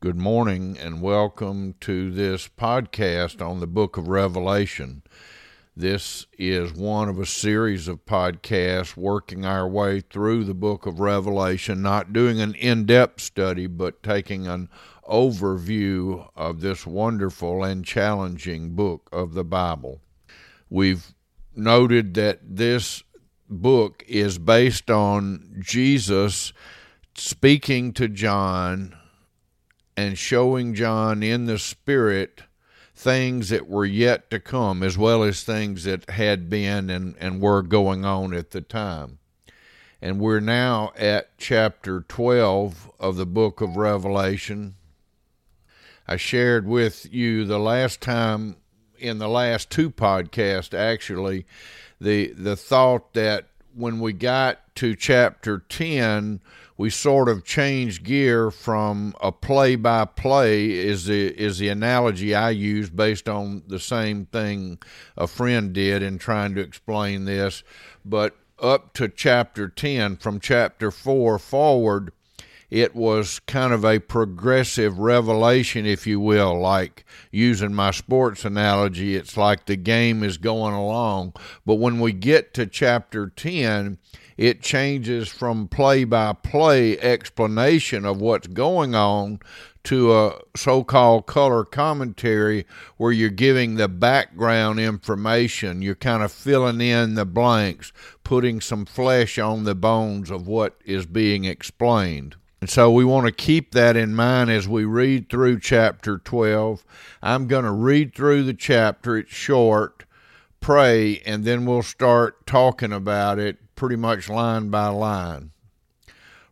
Good morning and welcome to this podcast on the book of Revelation. This is one of a series of podcasts working our way through the book of Revelation, not doing an in depth study, but taking an overview of this wonderful and challenging book of the Bible. We've noted that this book is based on Jesus speaking to John and showing John in the Spirit things that were yet to come, as well as things that had been and, and were going on at the time. And we're now at chapter 12 of the book of Revelation. I shared with you the last time in the last two podcasts actually the the thought that when we got to chapter 10 we sort of changed gear from a play by play is the is the analogy I use based on the same thing a friend did in trying to explain this but up to chapter 10 from chapter 4 forward it was kind of a progressive revelation, if you will, like using my sports analogy, it's like the game is going along. But when we get to chapter 10, it changes from play by play explanation of what's going on to a so called color commentary where you're giving the background information. You're kind of filling in the blanks, putting some flesh on the bones of what is being explained. And so we want to keep that in mind as we read through chapter 12. I'm going to read through the chapter, it's short, pray, and then we'll start talking about it pretty much line by line.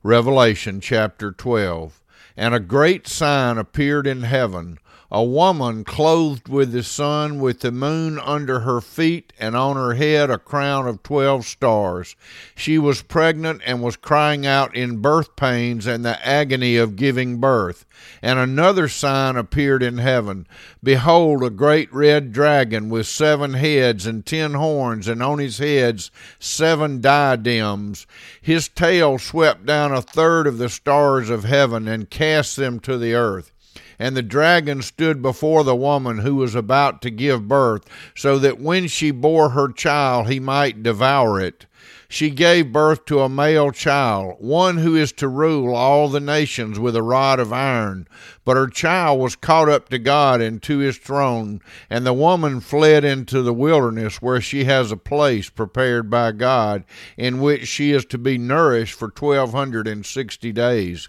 Revelation chapter 12. And a great sign appeared in heaven a woman clothed with the sun, with the moon under her feet, and on her head a crown of twelve stars. She was pregnant and was crying out in birth pains and the agony of giving birth. And another sign appeared in heaven Behold, a great red dragon with seven heads and ten horns, and on his heads seven diadems. His tail swept down a third of the stars of heaven and cast them to the earth. And the dragon stood before the woman who was about to give birth, so that when she bore her child, he might devour it. She gave birth to a male child, one who is to rule all the nations with a rod of iron. But her child was caught up to God and to his throne, and the woman fled into the wilderness, where she has a place prepared by God, in which she is to be nourished for twelve hundred and sixty days.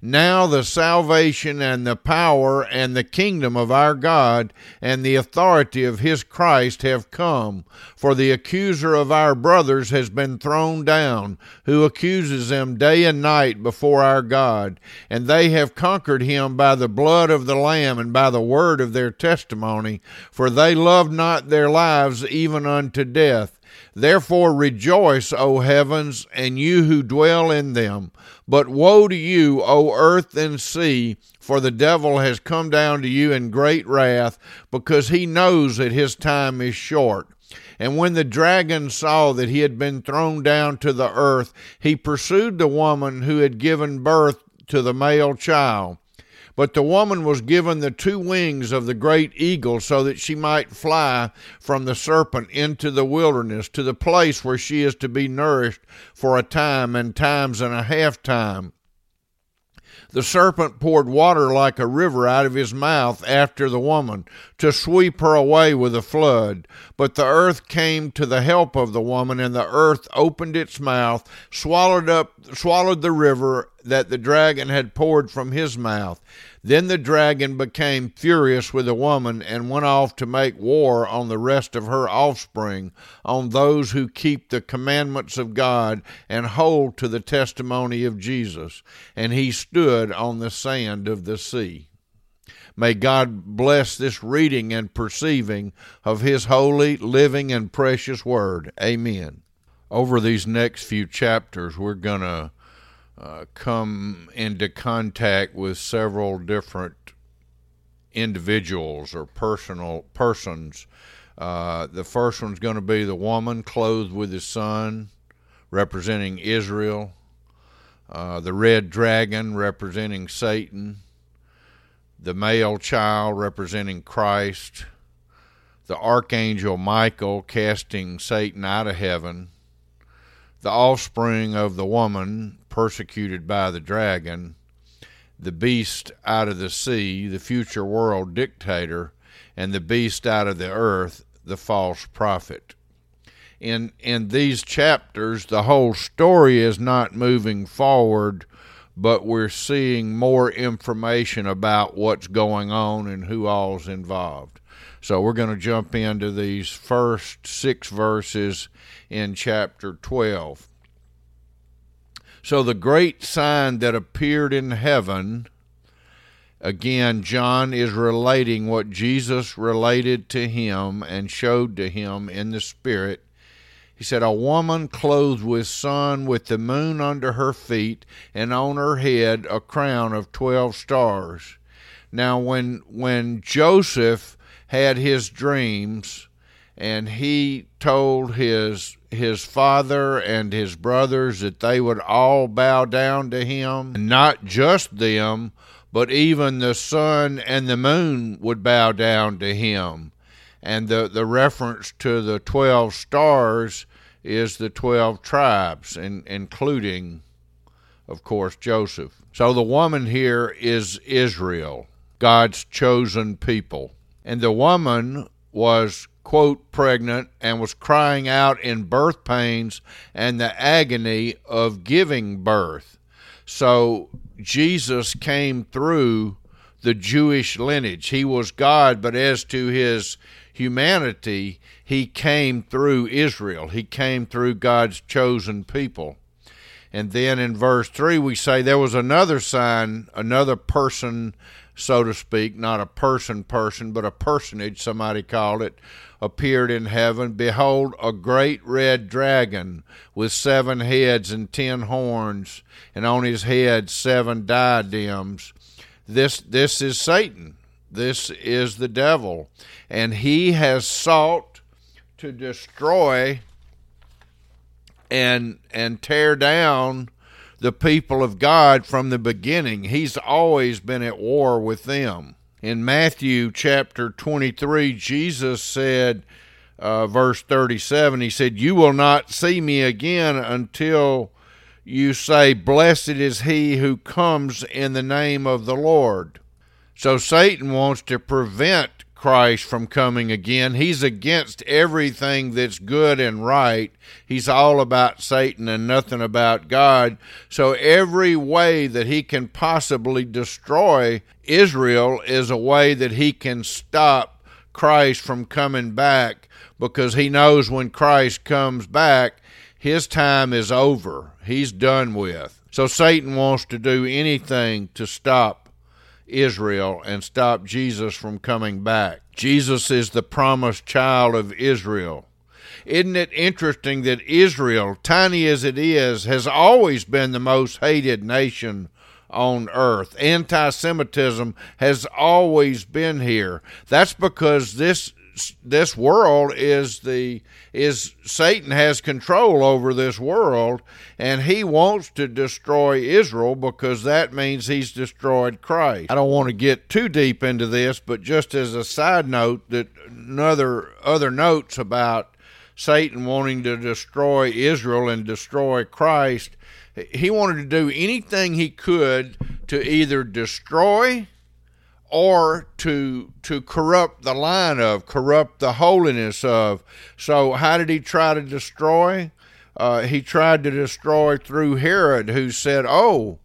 now the salvation and the power and the kingdom of our God and the authority of his Christ have come. For the accuser of our brothers has been thrown down, who accuses them day and night before our God. And they have conquered him by the blood of the Lamb and by the word of their testimony. For they loved not their lives even unto death. Therefore rejoice, O heavens, and you who dwell in them. But woe to you, O earth and sea, for the devil has come down to you in great wrath, because he knows that his time is short. And when the dragon saw that he had been thrown down to the earth, he pursued the woman who had given birth to the male child. But the woman was given the two wings of the great eagle so that she might fly from the serpent into the wilderness to the place where she is to be nourished for a time and times and a half time. The serpent poured water like a river out of his mouth after the woman, to sweep her away with a flood. But the earth came to the help of the woman, and the earth opened its mouth, swallowed up swallowed the river that the dragon had poured from his mouth. Then the dragon became furious with the woman and went off to make war on the rest of her offspring, on those who keep the commandments of God and hold to the testimony of Jesus. And he stood on the sand of the sea. May God bless this reading and perceiving of His holy, living, and precious Word. Amen. Over these next few chapters, we're going to uh, come into contact with several different individuals or personal persons. Uh, the first one's going to be the woman clothed with the sun, representing Israel. Uh, the red dragon representing Satan the male child representing Christ, the archangel Michael casting Satan out of heaven, the offspring of the woman persecuted by the dragon, the beast out of the sea, the future world dictator, and the beast out of the earth, the false prophet. In in these chapters, the whole story is not moving forward but we're seeing more information about what's going on and who all's involved. So we're going to jump into these first six verses in chapter 12. So the great sign that appeared in heaven, again, John is relating what Jesus related to him and showed to him in the Spirit he said, A woman clothed with sun, with the moon under her feet, and on her head a crown of twelve stars. Now, when, when Joseph had his dreams, and he told his his father and his brothers that they would all bow down to him, not just them, but even the sun and the moon would bow down to him and the, the reference to the 12 stars is the 12 tribes, in, including, of course, Joseph. So the woman here is Israel, God's chosen people. And the woman was, quote, pregnant and was crying out in birth pains and the agony of giving birth. So Jesus came through the Jewish lineage. He was God, but as to his humanity, he came through Israel. He came through God's chosen people. And then in verse 3, we say there was another sign, another person, so to speak, not a person person, but a personage, somebody called it, appeared in heaven. Behold, a great red dragon with seven heads and ten horns, and on his head seven diadems. This, this is Satan. This is the devil. And he has sought to destroy and and tear down the people of God from the beginning. He's always been at war with them. In Matthew chapter 23, Jesus said, uh, verse 37, he said, You will not see me again until you say, Blessed is he who comes in the name of the Lord. So Satan wants to prevent Christ from coming again. He's against everything that's good and right. He's all about Satan and nothing about God. So every way that he can possibly destroy Israel is a way that he can stop Christ from coming back because he knows when Christ comes back, his time is over. He's done with. So Satan wants to do anything to stop Israel and stop Jesus from coming back. Jesus is the promised child of Israel. Isn't it interesting that Israel, tiny as it is, has always been the most hated nation on earth? Anti Semitism has always been here. That's because this this world is the is Satan has control over this world and he wants to destroy Israel because that means he's destroyed Christ. I don't want to get too deep into this, but just as a side note that another other notes about Satan wanting to destroy Israel and destroy Christ, he wanted to do anything he could to either destroy or to to corrupt the line of corrupt the holiness of so how did he try to destroy uh, he tried to destroy through herod who said oh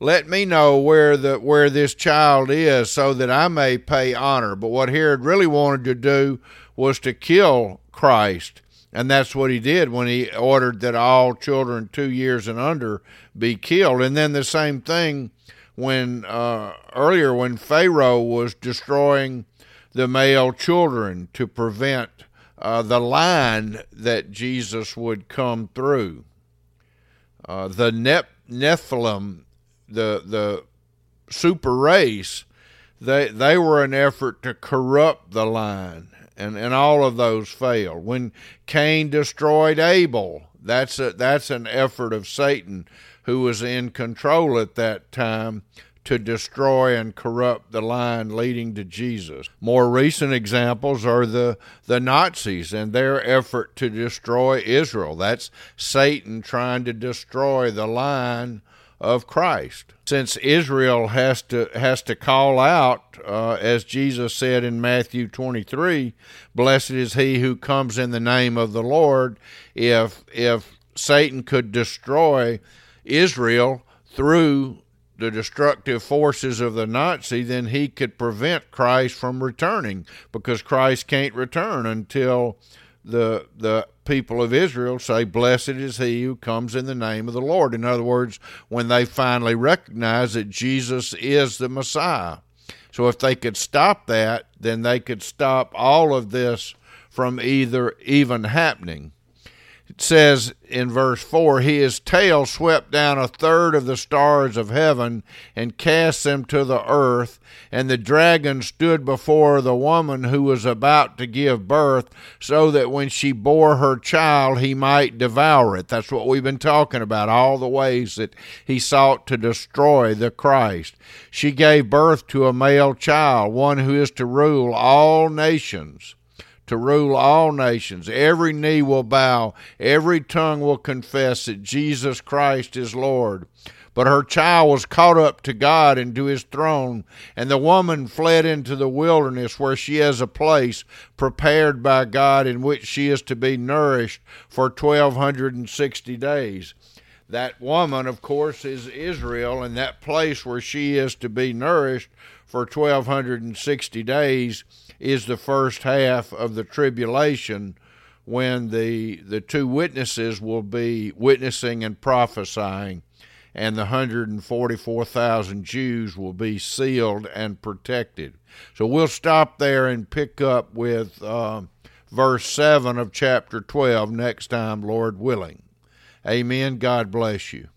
let me know where the where this child is so that I may pay honor. But what Herod really wanted to do was to kill Christ. And that's what he did when he ordered that all children two years and under be killed. And then the same thing when uh, earlier when Pharaoh was destroying the male children to prevent uh, the line that Jesus would come through. Uh, the Nephilim the the super race, they they were an effort to corrupt the line, and and all of those failed. When Cain destroyed Abel, that's a that's an effort of Satan, who was in control at that time to destroy and corrupt the line leading to Jesus. More recent examples are the, the Nazis and their effort to destroy Israel. That's Satan trying to destroy the line of Christ. Since Israel has to has to call out, uh, as Jesus said in Matthew 23, "Blessed is he who comes in the name of the Lord." If if Satan could destroy Israel through the destructive forces of the Nazi, then he could prevent Christ from returning because Christ can't return until the the people of Israel say, Blessed is he who comes in the name of the Lord. In other words, when they finally recognize that Jesus is the Messiah. So if they could stop that, then they could stop all of this from either even happening. It says in verse 4 He His tail swept down a third of the stars of heaven and cast them to the earth. And the dragon stood before the woman who was about to give birth, so that when she bore her child, he might devour it. That's what we've been talking about, all the ways that he sought to destroy the Christ. She gave birth to a male child, one who is to rule all nations to rule all nations. Every knee will bow, every tongue will confess that Jesus Christ is Lord. But her child was caught up to God and to his throne, and the woman fled into the wilderness where she has a place prepared by God in which she is to be nourished for 1260 days. That woman, of course, is Israel, and that place where she is to be nourished for 1260 days is the first half of the tribulation when the the two witnesses will be witnessing and prophesying and the 144,000 Jews will be sealed and protected. So we'll stop there and pick up with uh, verse 7 of chapter 12 next time, Lord willing. Amen. God bless you.